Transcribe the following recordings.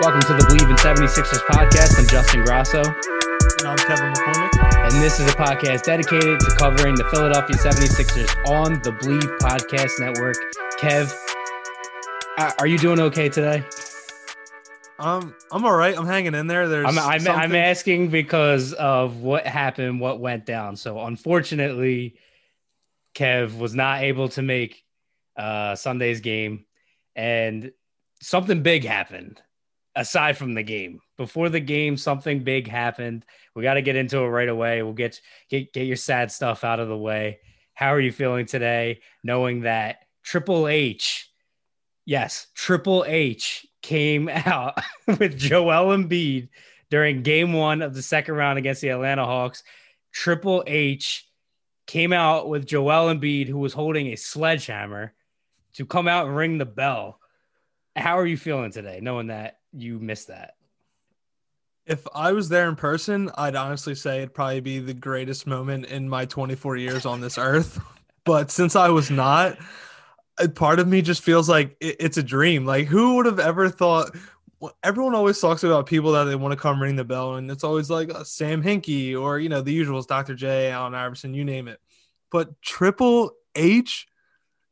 Welcome to the Believe in 76ers podcast. I'm Justin Grasso, And I'm Kevin McCormick. and this is a podcast dedicated to covering the Philadelphia 76ers on the Believe Podcast Network. Kev, uh, are you doing okay today? Um, I'm all right. I'm hanging in there. There's I'm, I'm, I'm asking because of what happened, what went down. So, unfortunately, Kev was not able to make uh, Sunday's game, and something big happened aside from the game. Before the game, something big happened. We got to get into it right away. We'll get, get get your sad stuff out of the way. How are you feeling today, knowing that Triple H, yes, Triple H came out with Joel Embiid during game one of the second round against the Atlanta Hawks. Triple H came out with Joel Embiid, who was holding a sledgehammer, to come out and ring the bell. How are you feeling today, knowing that you missed that? If I was there in person, I'd honestly say it'd probably be the greatest moment in my 24 years on this earth. But since I was not, part of me just feels like it- it's a dream. Like, who would have ever thought? Everyone always talks about people that they want to come ring the bell, and it's always like uh, Sam Hinkie or you know the usuals, Dr. J, Allen Iverson, you name it. But Triple H,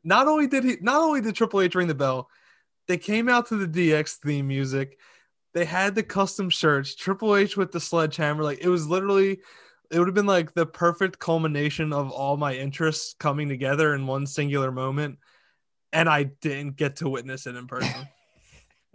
not only did he, not only did Triple H ring the bell, they came out to the DX theme music. They had the custom shirts, Triple H with the sledgehammer. Like it was literally, it would have been like the perfect culmination of all my interests coming together in one singular moment. And I didn't get to witness it in person.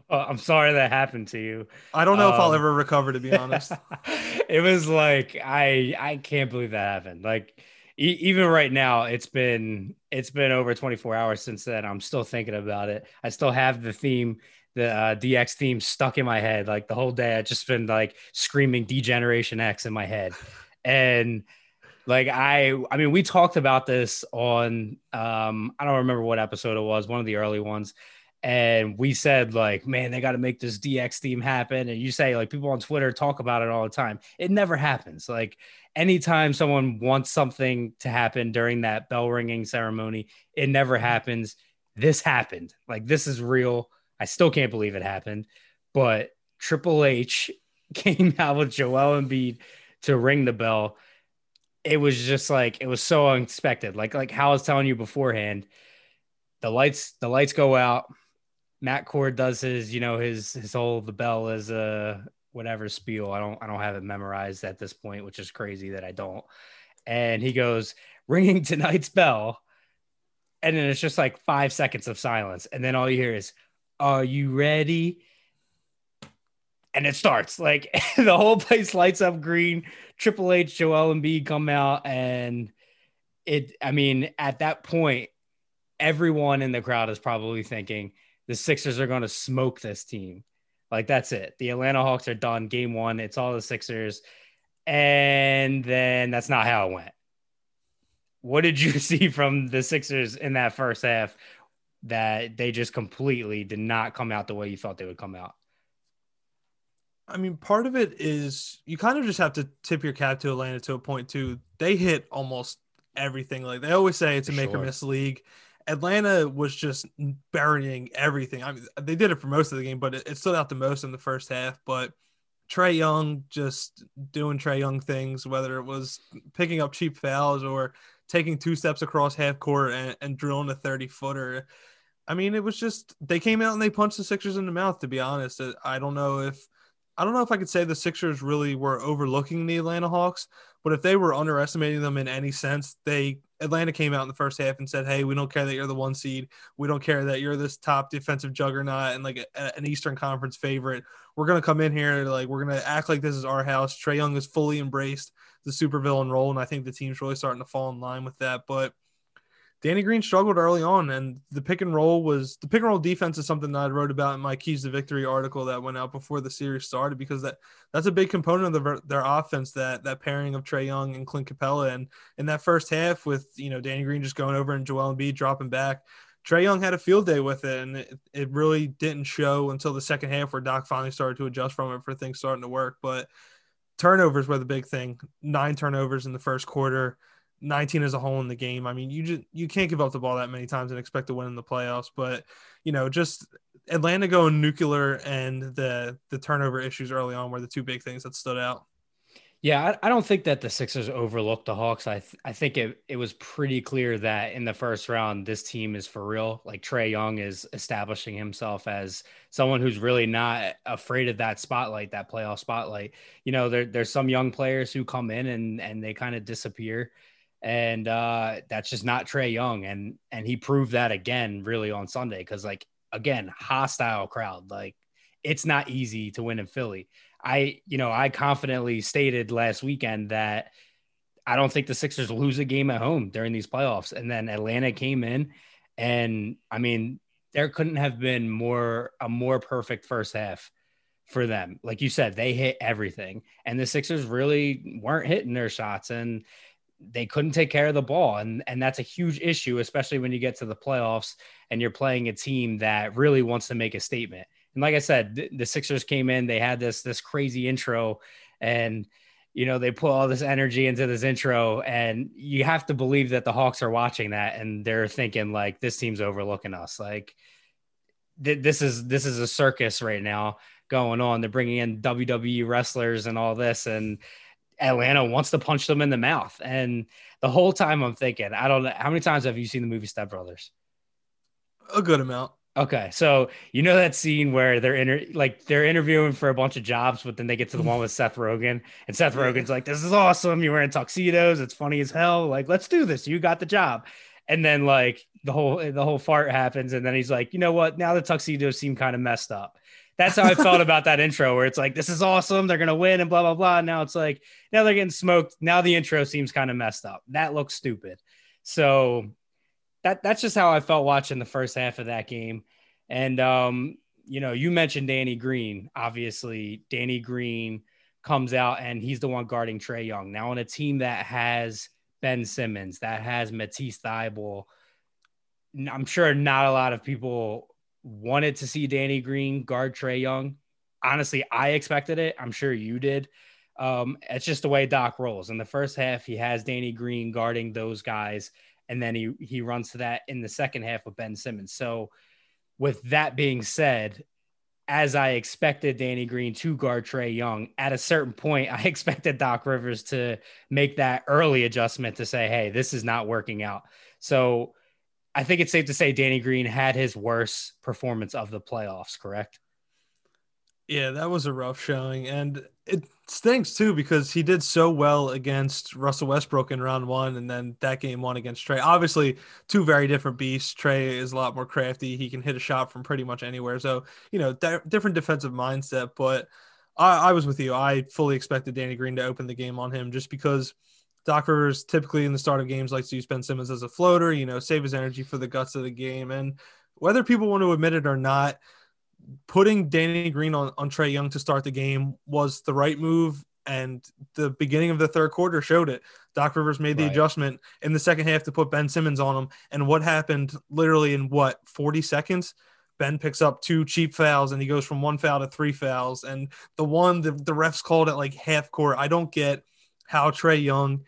Well, I'm sorry that happened to you. I don't know if I'll Um, ever recover, to be honest. it was like I I can't believe that happened. Like even right now, it's been it's been over 24 hours since then. I'm still thinking about it. I still have the theme, the uh, DX theme stuck in my head. Like the whole day, I just been like screaming "Degeneration X" in my head, and like I I mean, we talked about this on um I don't remember what episode it was, one of the early ones and we said like man they got to make this dx theme happen. And you say like people on twitter talk about it all the time. It never happens. Like anytime someone wants something to happen during that bell ringing ceremony it never mm-hmm. happens. This happened. Like this is real. I still can't believe it happened. But triple h came out with joel Embiid to ring the bell. It was just like it was so unexpected. Like like how i was telling you beforehand the lights the lights go out Matt Cord does his, you know, his his whole the bell is a whatever spiel. I don't I don't have it memorized at this point, which is crazy that I don't. And he goes ringing tonight's bell, and then it's just like five seconds of silence, and then all you hear is, "Are you ready?" And it starts like the whole place lights up green. Triple H, Joel Embiid come out, and it. I mean, at that point, everyone in the crowd is probably thinking the Sixers are going to smoke this team. Like that's it. The Atlanta Hawks are done. Game one. It's all the Sixers. And then that's not how it went. What did you see from the Sixers in that first half that they just completely did not come out the way you thought they would come out? I mean, part of it is you kind of just have to tip your cap to Atlanta to a point too. They hit almost everything. Like they always say, it's a make sure. or miss league. Atlanta was just burying everything. I mean, they did it for most of the game, but it, it stood out the most in the first half. But Trae Young just doing Trae Young things, whether it was picking up cheap fouls or taking two steps across half court and, and drilling a 30 footer. I mean, it was just they came out and they punched the Sixers in the mouth. To be honest, uh, I don't know if I don't know if I could say the Sixers really were overlooking the Atlanta Hawks, but if they were underestimating them in any sense, they Atlanta came out in the first half and said, "Hey, we don't care that you're the one seed. We don't care that you're this top defensive juggernaut and like a, an Eastern Conference favorite. We're gonna come in here like we're gonna act like this is our house." Trae Young has fully embraced the supervillain role, and I think the team's really starting to fall in line with that. But Danny Green struggled early on, and the pick and roll was the pick and roll defense is something that I wrote about in my Keys to Victory article that went out before the series started because that that's a big component of the, their offense that that pairing of Trae Young and Clint Capela, and in that first half with you know Danny Green just going over and Joel Embiid dropping back, Trae Young had a field day with it, and it, it really didn't show until the second half where Doc finally started to adjust from it for things starting to work. But turnovers were the big thing, nine turnovers in the first quarter. 19 as a whole in the game. I mean, you just you can't give up the ball that many times and expect to win in the playoffs. But you know, just Atlanta going nuclear and the the turnover issues early on were the two big things that stood out. Yeah, I, I don't think that the Sixers overlooked the Hawks. I th- I think it it was pretty clear that in the first round, this team is for real. Like Trae Young is establishing himself as someone who's really not afraid of that spotlight, that playoff spotlight. You know, there, there's some young players who come in and and they kind of disappear and uh, that's just not Trae Young, and and he proved that again really on Sunday because like again hostile crowd, like it's not easy to win in Philly. I you know I confidently stated last weekend that I don't think the Sixers lose a game at home during these playoffs, and then Atlanta came in, and I mean there couldn't have been more a more perfect first half for them. Like you said, they hit everything, and the Sixers really weren't hitting their shots, and they couldn't take care of the ball. And and that's a huge issue especially when you get to the playoffs and you're playing a team that really wants to make a statement. And like i said the, the sixers came in they had this this crazy intro and you know they put all this energy into this intro and you have to believe that the hawks are watching that and they're thinking like this team's overlooking us. Like th- this is this is a circus right now going on. They're bringing in wwe wrestlers and all this and Atlanta wants to punch them in the mouth. And the whole time I'm thinking, I don't know how many times have you seen the movie Step Brothers? A good amount. Okay, so you know that scene where they're inter- like they're interviewing for a bunch of jobs, but then they get to the one with Seth Rogen, and Seth Rogen's like, "This is awesome. You're wearing tuxedos. It's funny as hell. Like, let's do this. You got the job." And then like the whole the whole fart happens, and then he's like, "You know what? Now the tuxedos seem kind of messed up." That's how I felt about that intro, where it's like, this is awesome, they're gonna win, and blah blah blah. Now it's like, now they're getting smoked. Now the intro seems kind of messed up. That looks stupid. So that that's just how I felt watching the first half of that game. And um, you know, you mentioned Danny Green. Obviously, Danny Green comes out and he's the one guarding Trae Young. Now on a team that has Ben Simmons, that has Matisse Thybulle, I'm sure not a lot of people wanted to see Danny Green guard Trae Young. Honestly, I expected it. I'm sure you did. Um, it's just the way Doc rolls. In the first half, he has Danny Green guarding those guys, and then he he runs to that in the second half with Ben Simmons. So, with that being said, as I expected Danny Green to guard Trae Young, at a certain point, I expected Doc Rivers to make that early adjustment to say, "Hey, this is not working out." So I think it's safe to say Danny Green had his worst performance of the playoffs, correct? Yeah, that was a rough showing. And it stinks too because he did so well against Russell Westbrook in round one and then that game one against Trae. Obviously, two very different beasts. Trae is a lot more crafty. He can hit a shot from pretty much anywhere. So, you know, di- different defensive mindset. But I-, I was with you. I fully expected Danny Green to open the game on him just because – Doc Rivers typically in the start of games likes to use Ben Simmons as a floater, you know, save his energy for the guts of the game. And whether people want to admit it or not, putting Danny Green on, on Trae Young to start the game was the right move. And the beginning of the third quarter showed it. Doc Rivers made the right. adjustment in the second half to put Ben Simmons on him. And what happened literally in what, 40 seconds? Ben picks up two cheap fouls and he goes from one foul to three fouls. And the one the, the refs called it like half court. I don't get how Trae Young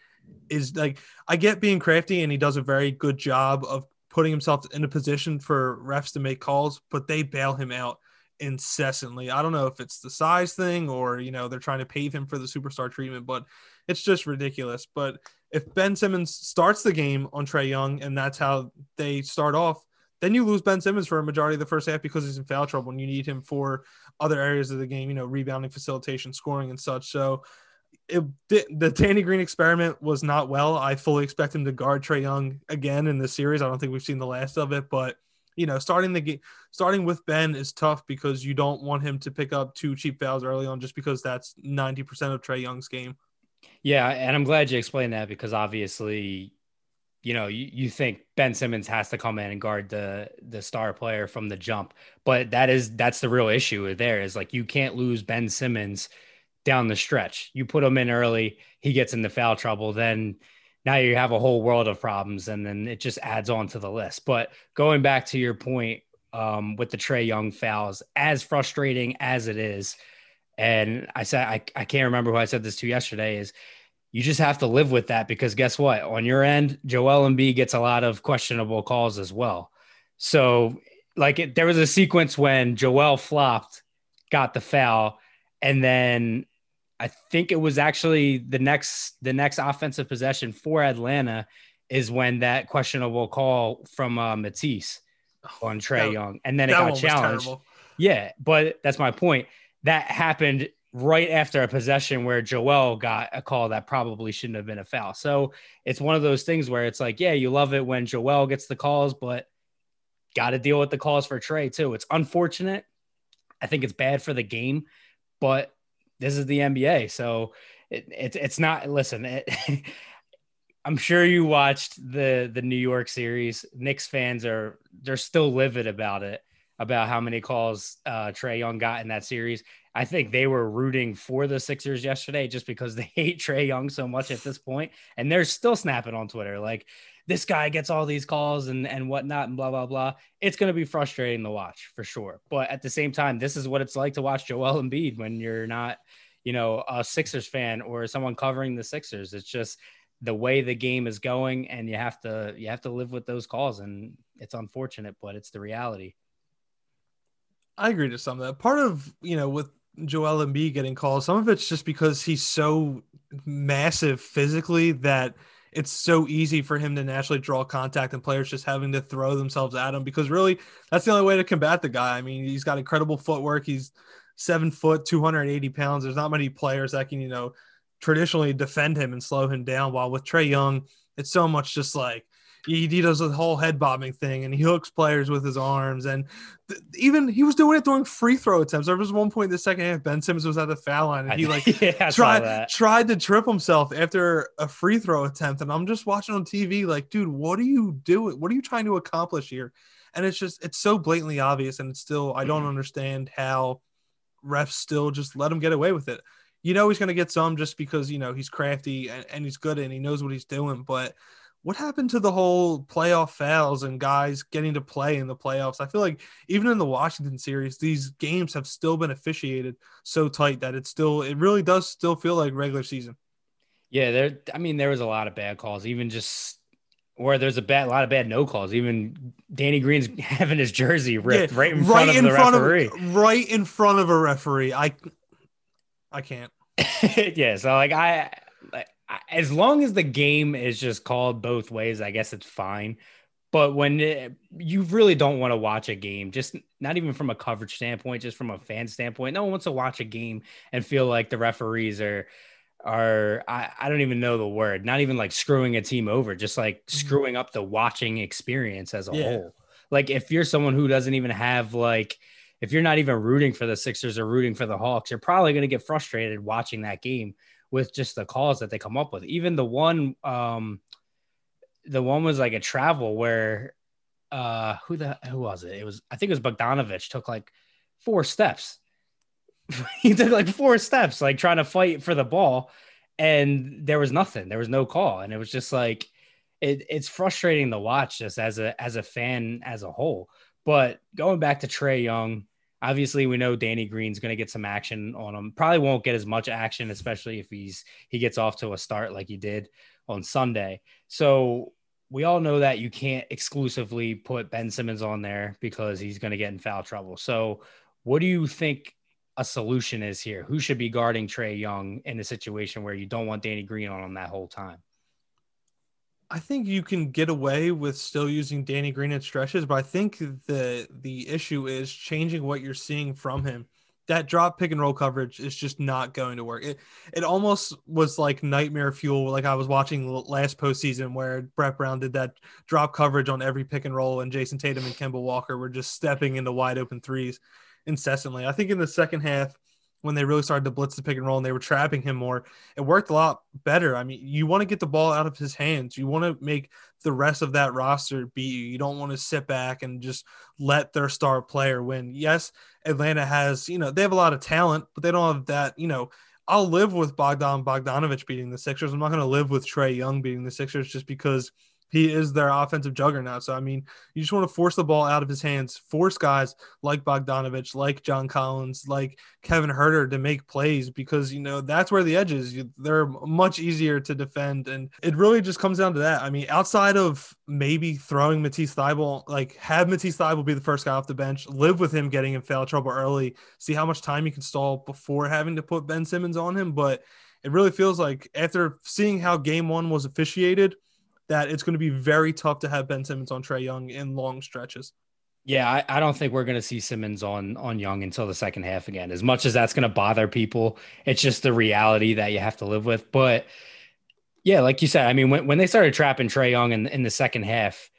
is like I get being crafty and he does a very good job of putting himself in a position for refs to make calls, but they bail him out incessantly. I don't know if it's the size thing or you know they're trying to pave him for the superstar treatment, but it's just ridiculous. But if Ben Simmons starts the game on Trae Young and that's how they start off, then you lose Ben Simmons for a majority of the first half because he's in foul trouble and you need him for other areas of the game, you know, rebounding, facilitation, scoring, and such. So it, the Danny Green experiment was not well. I fully expect him to guard Trae Young again in this series. I don't think we've seen the last of it, but you know, starting the game, starting with Ben is tough because you don't want him to pick up two cheap fouls early on, just because that's ninety percent of Trae Young's game. Yeah, and I'm glad you explained that because obviously, you know, you, you think Ben Simmons has to come in and guard the the star player from the jump, but that is that's the real issue there is like you can't lose Ben Simmons down the stretch. You put him in early, he gets into foul trouble, then now you have a whole world of problems, and then it just adds on to the list. But going back to your point um, with the Trae Young fouls, as frustrating as it is, and I said I, I can't remember who I said this to yesterday is you just have to live with that because guess what? On your end, Joel Embiid gets a lot of questionable calls as well. So like it, there was a sequence when Joel flopped, got the foul, and then I think it was actually the next the next offensive possession for Atlanta is when that questionable call from uh, Matisse on Trae That- Young, and then it got challenged. Yeah, but that's my point. That happened right after a possession where Joel got a call that probably shouldn't have been a foul. So it's one of those things where it's like, yeah, you love it when Joel gets the calls, but got to deal with the calls for Trae too. It's unfortunate. I think it's bad for the game, but this is the NBA, so it, it it's not. Listen, it, I'm sure you watched the the New York series. Knicks fans are they're still livid about it, about how many calls uh, Trae Young got in that series. I think they were rooting for the Sixers yesterday just because they hate Trae Young so much at this point, and they're still snapping on Twitter like this guy gets all these calls and and whatnot and blah blah blah. It's going to be frustrating to watch for sure, but at the same time, this is what it's like to watch Joel Embiid when you're not, you know, a Sixers fan or someone covering the Sixers. It's just the way the game is going, and you have to you have to live with those calls, and it's unfortunate, but it's the reality. I agree to some of that. Part of you know with Joel Embiid getting calls, some of it's just because he's so massive physically that it's so easy for him to naturally draw contact and players just having to throw themselves at him because really that's the only way to combat the guy. I mean, he's got incredible footwork. He's seven foot, 280 pounds. There's not many players that can, you know, traditionally defend him and slow him down. While with Trae Young, it's so much just like he, he does the whole head bobbing thing and he hooks players with his arms. And th- even he was doing it during free throw attempts. There was one point in the second half, Ben Simmons was at the foul line and he like yeah, tried tried to trip himself after a free throw attempt. And I'm just watching on TV, like, dude, what are you doing? What are you trying to accomplish here? And it's just it's so blatantly obvious, and it's still I don't understand how refs still just let him get away with it. You know he's gonna get some just because you know he's crafty and, and he's good and he knows what he's doing, but what happened to the whole playoff fouls and guys getting to play in the playoffs? I feel like even in the Washington series, these games have still been officiated so tight that it's still it really does still feel like regular season. Yeah, there. I mean, there was a lot of bad calls, even just where there's a bad, a lot of bad no calls. Even Danny Green's having his jersey ripped Yeah, right in front of the referee. of right in front of a referee. I I can't. yeah, so like I, like, I- as long as the game is just called both ways, I guess it's fine. But when it, you really don't want to watch a game, just not even from a coverage standpoint, just from a fan standpoint, no one wants to watch a game and feel like the referees are are I, I don't even know the word, not even like screwing a team over, just like screwing up the watching experience as a Mm-hmm. Yeah. whole. Like if you're someone who doesn't even have like if you're not even rooting for the Sixers or rooting for the Hawks, you're probably going to get frustrated watching that game with just the calls that they come up with. Even the one, um, the one was like a travel where, uh, who the who was it? It was I think it was Bogdanovich took like four steps. he took like four steps, like trying to fight for the ball, and there was nothing. There was no call, and it was just like it, it's frustrating to watch just as a as a fan as a whole. But going back to Trae Young, obviously we know Danny Green's going to get some action on him. Probably won't get as much action, especially if he's he gets off to a start like he did on Sunday. So we all know that you can't exclusively put Ben Simmons on there because he's going to get in foul trouble. So What do you think a solution is here? Who should be guarding Trae Young in a situation where you don't want Danny Green on him that whole time? I think you can get away with still using Danny Green in stretches, but I think the the issue is changing what you're seeing from him. That drop pick and roll coverage is just not going to work. It it almost was like nightmare fuel. Like I was watching last postseason where Brett Brown did that drop coverage on every pick and roll, and Jayson Tatum and Kemba Walker were just stepping into wide open threes incessantly. I think in the second half, when they really started to blitz the pick and roll and they were trapping him more, it worked a lot better. I mean, you want to get the ball out of his hands. You want to make the rest of that roster beat you. You don't want to sit back and just let their star player win. Yes, Atlanta has, you know, they have a lot of talent, but they don't have that, you know, I'll live with Bogdan Bogdanovich beating the Sixers. I'm not going to live with Trae Young beating the Sixers just because – he is their offensive juggernaut. So I mean, you just want to force the ball out of his hands, force guys like Bogdanovich, like John Collins, like Kevin Huerter to make plays because you know that's where the edge is. They're much easier to defend, and it really just comes down to that. I mean, outside of maybe throwing Matisse Thybulle, like have Matisse Thybulle be the first guy off the bench, live with him getting in foul trouble early, see how much time you can stall before having to put Ben Simmons on him, but. It really feels like after seeing how game one was officiated, that it's going to be very tough to have Ben Simmons on Trae Young in long stretches. Yeah, I, I don't think we're going to see Simmons on on Young until the second half again. As much as that's going to bother people, it's just the reality that you have to live with. But yeah, like you said, I mean, when, when they started trapping Trae Young in, in the second half,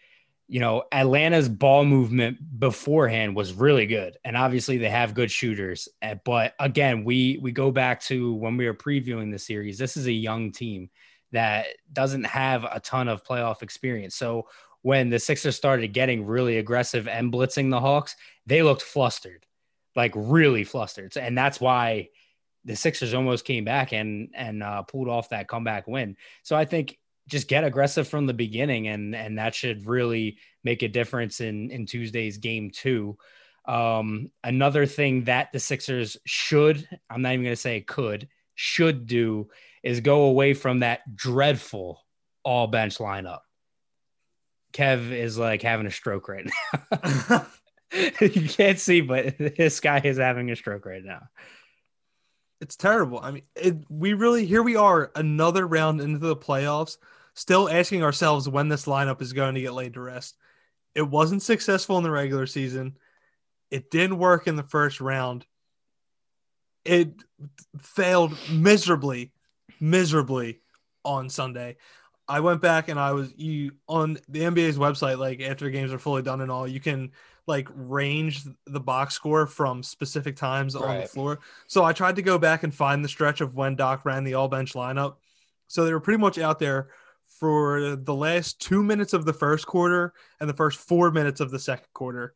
you know, Atlanta's ball movement beforehand was really good, and obviously they have good shooters. Eh, but again, we we go back to when we were previewing the series. This is a young team that doesn't have a ton of playoff experience. So when the Sixers started getting really aggressive and blitzing the Hawks, they looked flustered, like really flustered. And that's why the Sixers almost came back and and uh, pulled off that comeback win. So I think just get aggressive from the beginning, and and that should really make a difference in in Tuesday's game two. Um, another thing that the Sixers should, I'm not even going to say could, should do is go away from that dreadful all bench lineup. Kev is like having a stroke right now. you can't see, but this guy is having a stroke right now. It's terrible. I mean, it, we really here we are another round into the playoffs, still asking ourselves when this lineup is going to get laid to rest. It wasn't successful in the regular season. It didn't work in the first round. It failed miserably miserably on Sunday. I went back and I was you on the NBA's website, like after games are fully done and all, you can like range the box score from specific times right. on the floor. So I tried to go back and find the stretch of when Doc ran the all bench lineup. So they were pretty much out there for the last two minutes of the first quarter and the first four minutes of the second quarter.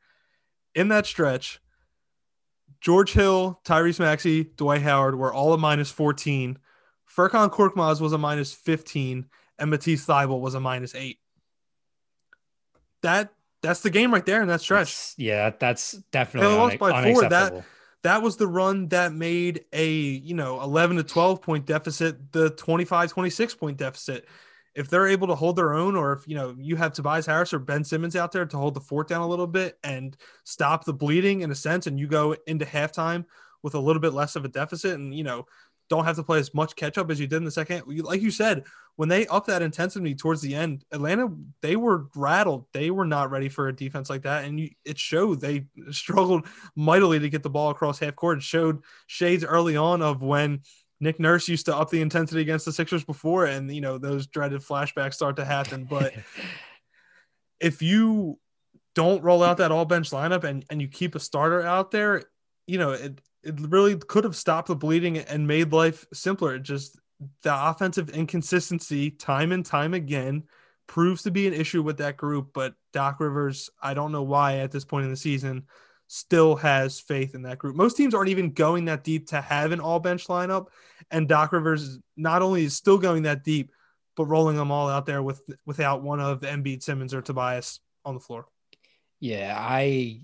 In that stretch, George Hill, Tyrese Maxey, Dwight Howard were all at minus 14 Furkan Korkmaz was a minus 15 and Matisse Thybulle was a minus eight. That that's the game right there in that stretch. That's, yeah, that's definitely un- by four. That that was the run that made a you know 11 to 12 point deficit the 25 26 point deficit if they're able to hold their own or if you know you have tobias harris or ben simmons out there to hold the fort down a little bit and stop the bleeding in a sense and you go into halftime with a little bit less of a deficit and you know don't have to play as much catch up as you did in the second. Like you said, when they up that intensity towards the end, Atlanta they were rattled. They were not ready for a defense like that, and you, it showed. They struggled mightily to get the ball across half court. It showed shades early on of when Nick Nurse used to up the intensity against the Sixers before, and you know those dreaded flashbacks start to happen. But if you don't roll out that all bench lineup and and you keep a starter out there, you know it it really could have stopped the bleeding and made life simpler. It Just the offensive inconsistency, time and time again, proves to be an issue with that group. But Doc Rivers, I don't know why at this point in the season, still has faith in that group. Most teams aren't even going that deep to have an all bench lineup. And Doc Rivers not only is still going that deep, but rolling them all out there with without one of Embiid, Simmons, or Tobias on the floor. Yeah, I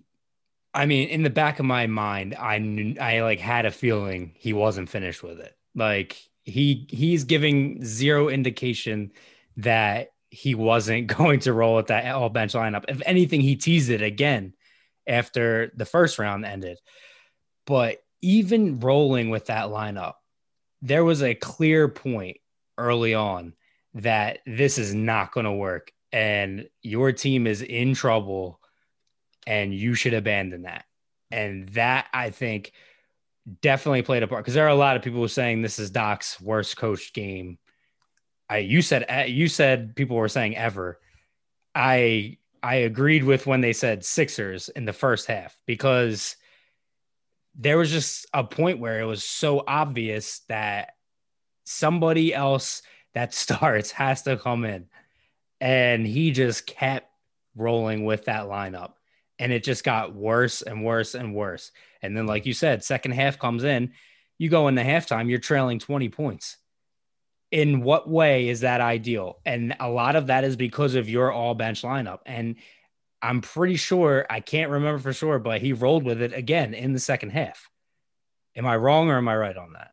I mean, in the back of my mind, I knew, I like had a feeling he wasn't finished with it. Like he he's giving zero indication that he wasn't going to roll with that all bench lineup. If anything, he teased it again after the first round ended. But even rolling with that lineup, there was a clear point early on that this is not going to work and your team is in trouble and you should abandon that. And that I think definitely played a part because there are a lot of people saying this is Doc's worst coached game. I you said uh, you said people were saying ever. I I agreed with when they said Sixers in the first half because there was just a point where it was so obvious that somebody else that starts has to come in. And he just kept rolling with that lineup. And it just got worse and worse and worse. And then, like you said, second half comes in, you go into halftime, you're trailing 20 points. In what way is that ideal? And a lot of that is because of your all bench lineup. And I'm pretty sure, I can't remember for sure, but he rolled with it again in the second half. Am I wrong or am I right on that?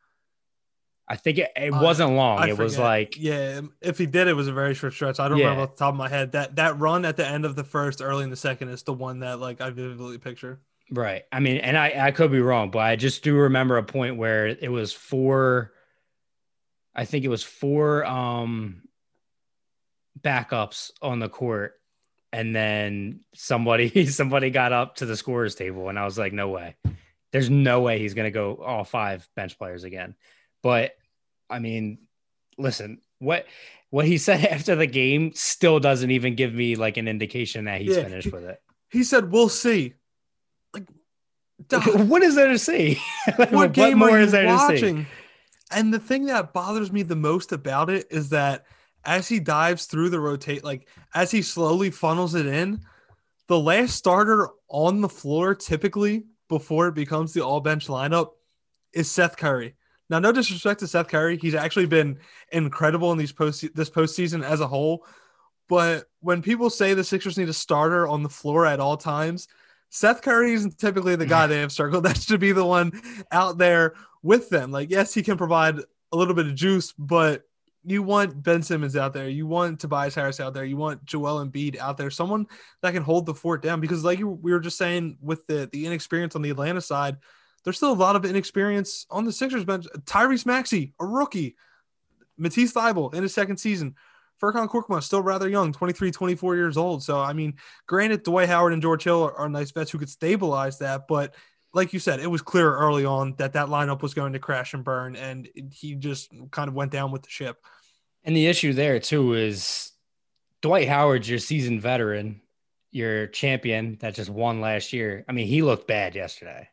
I think it, it wasn't long. I it was like yeah, um, if he did, it was a very short stretch. I don't Yeah. remember off the top of my head. That that run at the end of the first, early in the second, is the one that like I vividly picture. Right. I mean, and I, I could be wrong, but I just do remember a point where it was four, I think it was four um backups on the court. And then somebody somebody got up to the scorers table and I was like, no way. There's no way he's gonna go all five bench players again. But I mean, listen, what what he said after the game still doesn't even give me like an indication that he's Yeah. finished with it. He said, "We'll see." Like, what is there to see? what game more are you is there to see? And the thing that bothers me the most about it is that as he dives through the rotate, like as he slowly funnels it in, the last starter on the floor typically before it becomes the all bench lineup is Seth Curry. Now, no disrespect to Seth Curry, he's actually been incredible in these post this postseason as a whole. But when people say the Sixers need a starter on the floor at all times, Seth Curry isn't typically the guy mm. they have circled. That should be the one out there with them. Like, yes, he can provide a little bit of juice, but you want Ben Simmons out there. You want Tobias Harris out there. You want Joel Embiid out there. Someone that can hold the fort down. Because, like we were just saying, with the the inexperience on the Atlanta side, there's still a lot of inexperience on the Sixers bench. Tyrese Maxey, a rookie. Matisse Thybulle in his second season. Furkan Korkmaz, still rather young, 23, 24 years old. So, I mean, granted, Dwight Howard and George Hill are, are nice vets who could stabilize that. But like you said, it was clear early on that that lineup was going to crash and burn. And he just kind of went down with the ship. And the issue there too is Dwight Howard's your seasoned veteran, your champion that just won last year. I mean, he looked bad yesterday.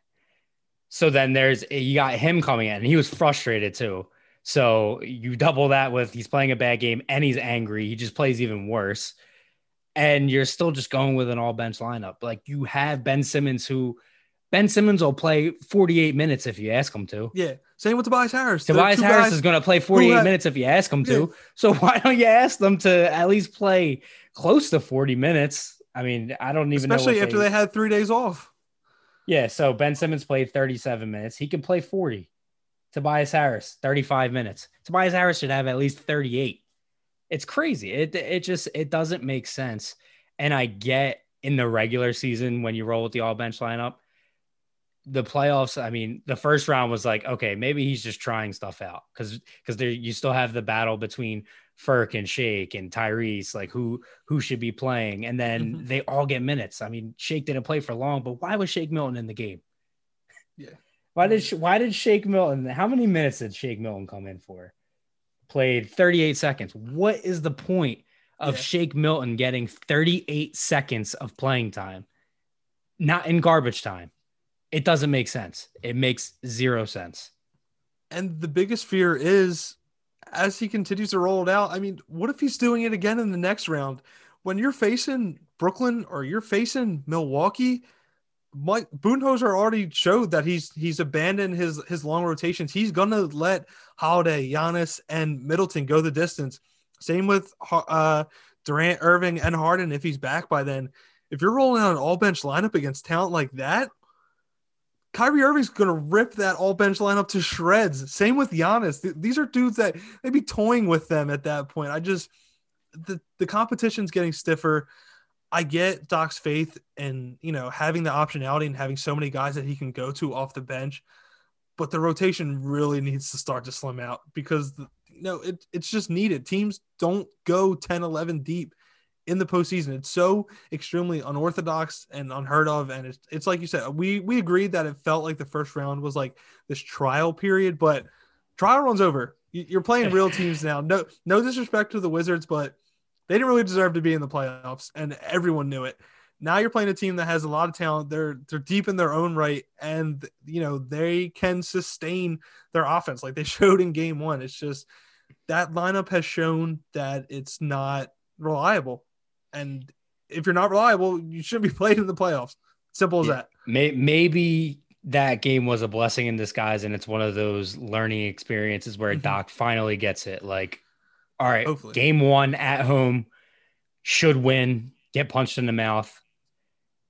So then there's you got him coming in, and he was frustrated too. So you double that with he's playing a bad game and he's angry. He just plays even worse. And you're still just going with an all bench lineup. Like you have Ben Simmons, who Ben Simmons will play 48 minutes if you ask him to. Yeah. Same with Tobias Harris. Tobias Harris guys- is going to play 48 had- minutes if you ask him to. So why don't you ask them to at least play close to 40 minutes? I mean, I don't even especially after they had three days off. Yeah, so Ben Simmons played 37 minutes. He can play 40. Tobias Harris, 35 minutes. Tobias Harris should have at least 38. It's crazy. It it just it doesn't make sense. And I get in the regular season when you roll with the all bench lineup, the playoffs, I mean, the first round was like, okay, maybe he's just trying stuff out because because there you still have the battle between Furk and Shake and Tyrese, like who who should be playing, and then Mhm. they all get minutes. I mean, Shake didn't play for long, but why was Shake Milton in the game? Yeah. Why did why did Shake Milton? How many minutes did Shake Milton come in for? Played 38 seconds. What is the point of Yeah. Shake Milton getting 38 seconds of playing time? Not in garbage time. It doesn't make sense. It makes zero sense. And the biggest fear is as he continues to roll it out. I mean, what if he's doing it again in the next round? When you're facing Brooklyn or you're facing Milwaukee, Mike Budenholzer already showed that he's he's abandoned his his long rotations. He's gonna let Holiday, Giannis, and Middleton go the distance. Same with uh, Durant, Irving, and Harden if he's back by then. If you're rolling out an all bench lineup against talent like that, Kyrie Irving's going to rip that all bench lineup to shreds. Same with Giannis. Th- these are dudes that they'd be toying with them at that point. I just, the, the competition's getting stiffer. I get Doc's faith and you know having the optionality and having so many guys that he can go to off the bench, but the rotation really needs to start to slim out because the, you know it, it's just needed. Teams don't go 10, 11 deep in the postseason. It's so extremely unorthodox and unheard of. And it's, it's like you said, we we agreed that it felt like the first round was like this trial period, but trial runs over. You- You're playing real teams now. No no disrespect to the Wizards, but they didn't really deserve to be in the playoffs, and everyone knew it. Now you're playing a team that has a lot of talent. They're they're deep in their own right, and you know they can sustain their offense like they showed in Game One. It's just that lineup has shown that it's not reliable, and if you're not reliable, you shouldn't be played in the playoffs. Simple as Yeah. that. Maybe that game was a blessing in disguise, and it's one of those learning experiences where Mhm. Doc finally gets it. Like, all right, Hopefully. game one at home should win, get punched in the mouth.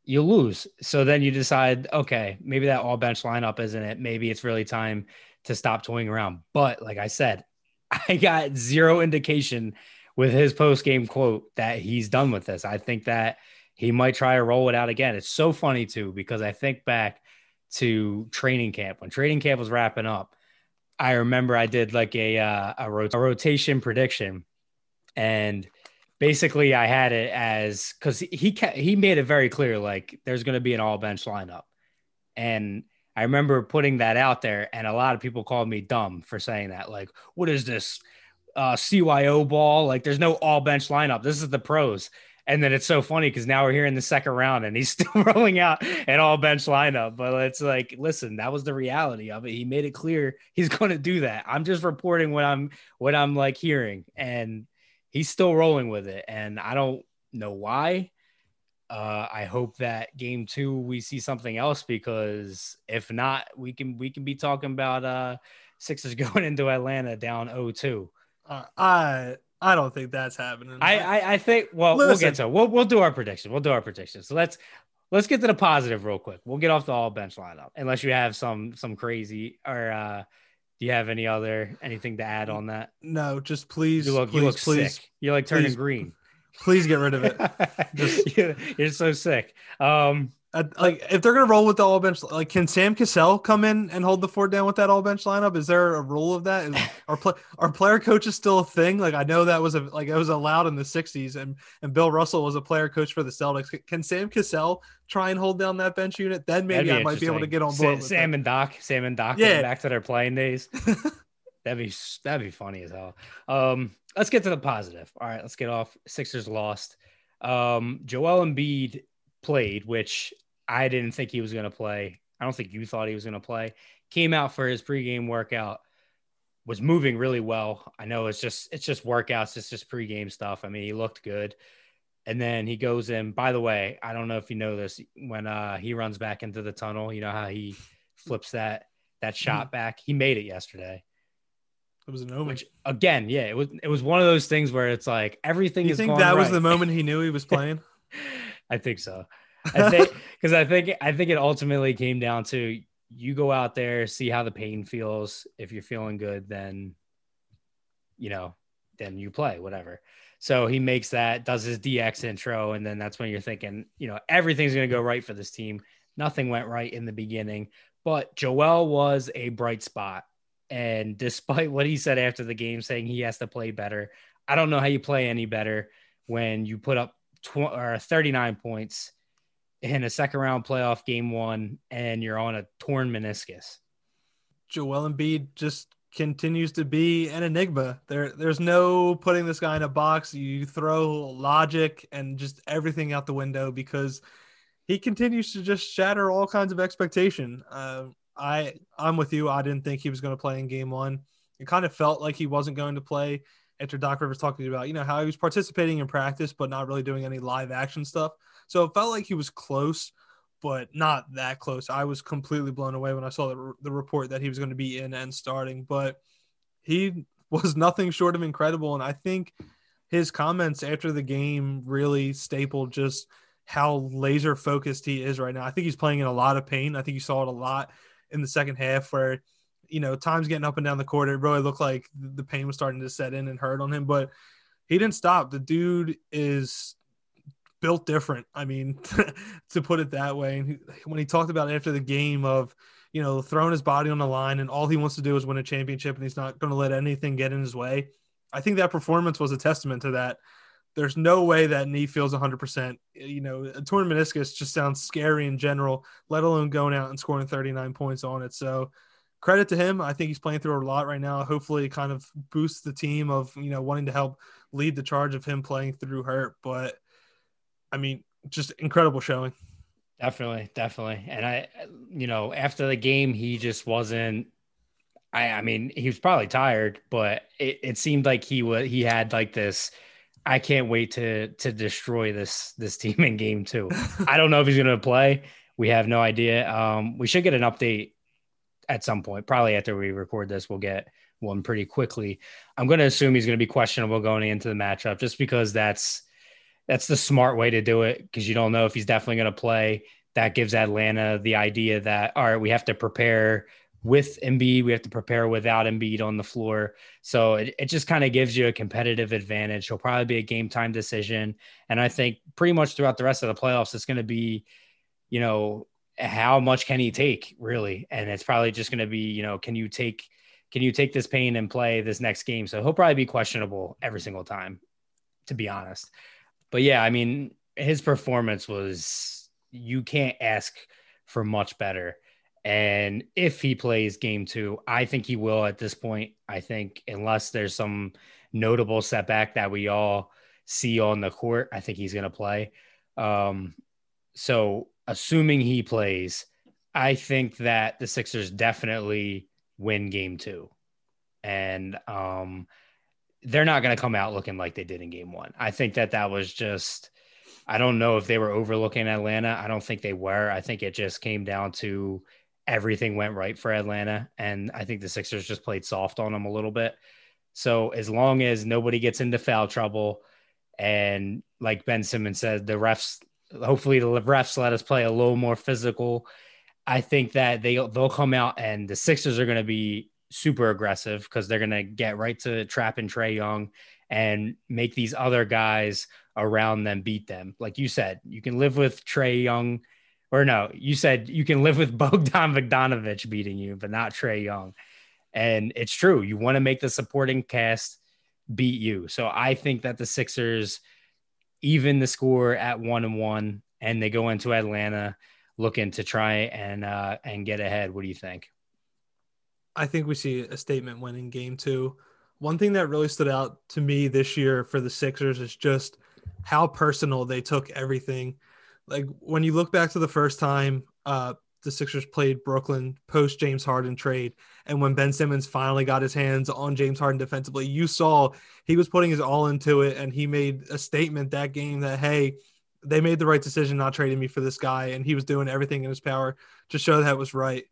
You lose. So then you decide, okay, maybe that all bench lineup isn't it. Maybe it's really time to stop toying around. But like I said, I got zero indication with his post game quote that he's done with this. I think that he might try to roll it out again. It's so funny too because I think back to training camp when training camp was wrapping up. I remember I did like a uh, a, rot- a rotation prediction, and basically I had it as because he he made it very clear like there's going to be an all bench lineup, and I remember putting that out there, and a lot of people called me dumb for saying that. Like, what is this uh, CYO ball? Like, there's no all bench lineup. This is the pros. And then it's so funny because now we're here in the second round and he's still rolling out an all bench lineup. But it's like, listen, that was the reality of it. He made it clear he's going to do that. I'm just reporting what I'm what I'm like hearing, and he's still rolling with it. And I don't know why. Uh, I hope that game two we see something else because if not, we can we can be talking about uh Sixers going into Atlanta down 0-2. Uh, I I don't think that's happening. I, I I think well we'll get to it. we'll we'll do our prediction. We'll do our prediction. So let's let's get to the positive real quick. We'll get off the all bench lineup unless you have some some crazy or uh do you have any other anything to add on that? no, just please, You look please, you look please, sick. You're like turning please, green. please get rid of it. Just- you're, so sick. Um like if they're gonna roll with the all bench, like can Sam Cassell come in and hold the fort down with that all bench lineup? Is there a rule of that? Is, are play, are player coaches still a thing? Like I know that was a like it was allowed in the '60s, and and Bill Russell was a player coach for the Celtics. Can Sam Cassell try and hold down that bench unit? Then maybe that'd I might be able to get on board. with Sam that. and Doc, Sam and Doc Yeah. back to their playing days. That'd be that'd be funny as hell. Um, let's get to the positive. All right, let's get off. Sixers lost. Um, Joel Embiid played, which I didn't think he was going to play. I don't think you thought he was going to play. Came out for his pregame workout. Was moving really well. I know it's just it's just workouts. It's just pregame stuff. I mean, he looked good. And then he goes in. By the way, I don't know if you know this. When uh, he runs back into the tunnel, you know how he flips that that shot back. He made it yesterday. It was an omen. Which again, yeah, it was it was one of those things where it's like everything is. you is think that was the moment he knew he was playing? I think so. I think because I think I think it ultimately came down to you go out there, see how the pain feels. If you're feeling good, then you know, then you play, whatever. So he makes that, does his DX intro, and then that's when you're thinking, you know, everything's gonna go right for this team. Nothing went right in the beginning, but Joel was a bright spot. And despite what he said after the game, saying he has to play better, I don't know how you play any better when you put up tw- or 39 points in a second round playoff game one and you're on a torn meniscus. Joel Embiid just continues to be an enigma. There, there's no putting this guy in a box. You throw logic and just everything out the window because he continues to just shatter all kinds of expectation. Uh, I, I'm with you. I didn't think he was going to play in game one. It kind of felt like he wasn't going to play after Doc Rivers talking about, you know, how he was participating in practice, but not really doing any live action stuff. So it felt like he was close but not that close. I was completely blown away when I saw the, the report that he was going to be in and starting, but he was nothing short of incredible. And I think his comments after the game really stapled just how laser focused he is right now. I think he's playing in a lot of pain. I think you saw it a lot in the second half where, you know, times getting up and down the court, it really looked like the pain was starting to set in and hurt on him, but he didn't stop. The dude is built different. I mean, to put it that way. And when he talked about after the game of, you know, throwing his body on the line and all he wants to do is win a championship and he's not going to let anything get in his way. I think that performance was a testament to that. There's no way that knee feels 100%. You know, a torn meniscus just sounds scary in general, let alone going out and scoring 39 points on it. So, credit to him. I think he's playing through a lot right now. Hopefully, it kind of boosts the team of, you know, wanting to help lead the charge of him playing through hurt. But I mean, just incredible showing. Definitely, definitely. And I, you know, after the game, he just wasn't. I, I mean, he was probably tired, but it, it seemed like he was. He had like this. I can't wait to to destroy this this team in game two. I don't know if he's going to play. We have no idea. Um, we should get an update at some point. Probably after we record this, we'll get one pretty quickly. I'm going to assume he's going to be questionable going into the matchup, just because that's that's the smart way to do it because you don't know if he's definitely going to play. That gives Atlanta the idea that all right, we have to prepare with Embiid, we have to prepare without Embiid on the floor. So it, it just kind of gives you a competitive advantage. He'll probably be a game time decision. And I think pretty much throughout the rest of the playoffs, it's going to be, you know, how much can he take really? And it's probably just going to be, you know, can you take, can you take this pain and play this next game? So he'll probably be questionable every single time, to be honest but yeah, I mean, his performance was you can't ask for much better. And if he plays game two, I think he will at this point. I think unless there's some notable setback that we all see on the court, I think he's going to play. Um, so assuming he plays, I think that the Sixers definitely win game two. And um, they're not going to come out looking like they did in game one. I think that that was just, I don't know if they were overlooking Atlanta. I don't think they were. I think it just came down to everything went right for Atlanta. And I think the Sixers just played soft on them a little bit. So as long as nobody gets into foul trouble, and like Ben Simmons said, the refs, hopefully the refs let us play a little more physical. I think that they they'll come out and the Sixers are going to be super aggressive because they're going to get right to Trap trapping Trae Young and make these other guys around them beat them. Like you said, you can live with Trae Young, or no, you said you can live with Bogdan Bogdanovich beating you, but not Trey Young. And it's true. You want to make the supporting cast beat you. So I think that the Sixers even the score at one and one, and they go into Atlanta looking to try and uh, and get ahead. What do you think? I think we see a statement win in game two. One thing that really stood out to me this year for the Sixers is just how personal they took everything. Like when you look back to the first time uh, the Sixers played Brooklyn post James Harden trade, and when Ben Simmons finally got his hands on James Harden defensively, you saw he was putting his all into it, and he made a statement that game that hey, they made the right decision not trading me for this guy, and he was doing everything in his power to show that was right.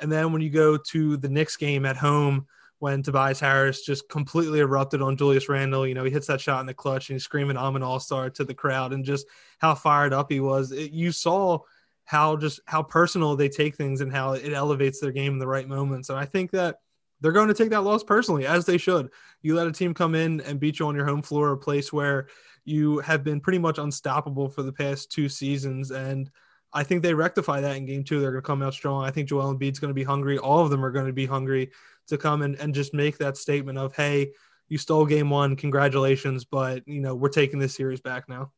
And then when you go to the Knicks game at home, when Tobias Harris just completely erupted on Julius Randle, you know, he hits that shot in the clutch and he's screaming, I'm an all star to the crowd, and just how fired up he was. It, you saw how just how personal they take things and how it elevates their game in the right moments. And I think that they're going to take that loss personally, as they should. You let a team come in and beat you on your home floor, a place where you have been pretty much unstoppable for the past two seasons. And I think they rectify that in game two. They're going to come out strong. I think Joel Embiid's going to be hungry. All of them are going to be hungry to come and, and just make that statement of, hey, you stole game one. Congratulations. But, you know, we're taking this series back now.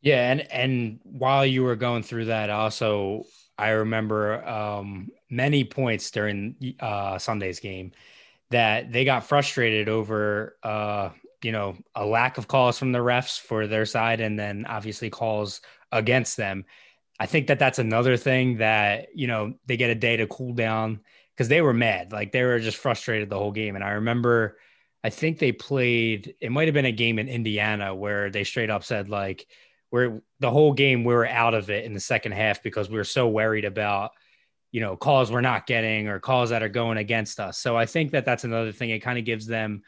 Yeah. And, and while you were going through that, also, I remember um, many points during uh, Sunday's game that they got frustrated over, uh, you know, a lack of calls from the refs for their side and then obviously calls against them. I think that that's another thing that, you know, they get a day to cool down because they were mad. Like they were just frustrated the whole game. And I remember, I think they played, it might have been a game in Indiana where they straight up said, like, we're the whole game, we were out of it in the second half because we were so worried about, you know, calls we're not getting or calls that are going against us. So I think that that's another thing. It kind of gives them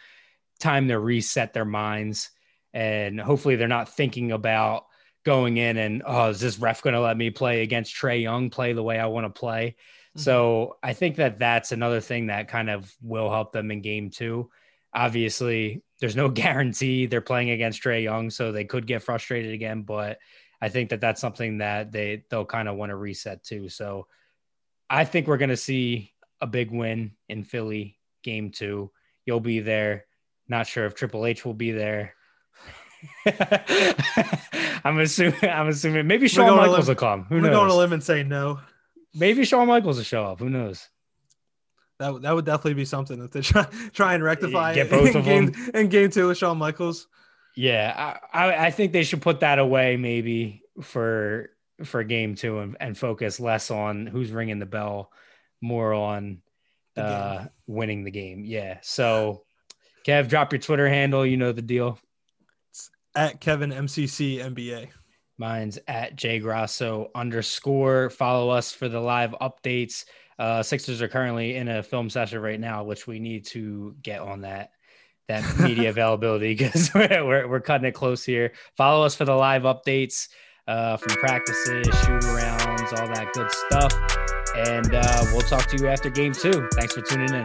time to reset their minds. And hopefully they're not thinking about, going in and oh, is this ref going to let me play against Trae Young, play the way I want to play? Mm-hmm. So I think that that's another thing that kind of will help them in game two. obviously, there's no guarantee they're playing against Trae Young, so they could get frustrated again. But I think that that's something that they they'll kind of want to reset too. So I think we're going to see a big win in Philly game two. You'll be there. Not sure if Triple H will be there. I'm assuming. I'm assuming maybe Shawn Michaels will come. Who We're going to knows? live and say no. Maybe Shawn Michaels will show up. Who knows? That would- that would definitely be something if they try try and rectify Get both in of game, them. in game two with Shawn Michaels. Yeah, I, I, I think they should put that away maybe for for game two and, and focus less on who's ringing the bell, more on uh, winning the game. Yeah. So, Kev, drop your Twitter handle. You know the deal. At Kevin MCC NBA. Mine's at Jay Grasso underscore. Follow us for the live updates. Uh, Sixers are currently in a film session right now, which we need to get on that that media availability because we're, we're we're cutting it close here. Follow us for the live updates uh, from practices, shoot arounds, all that good stuff. And uh, we'll talk to you after game two. Thanks for tuning in.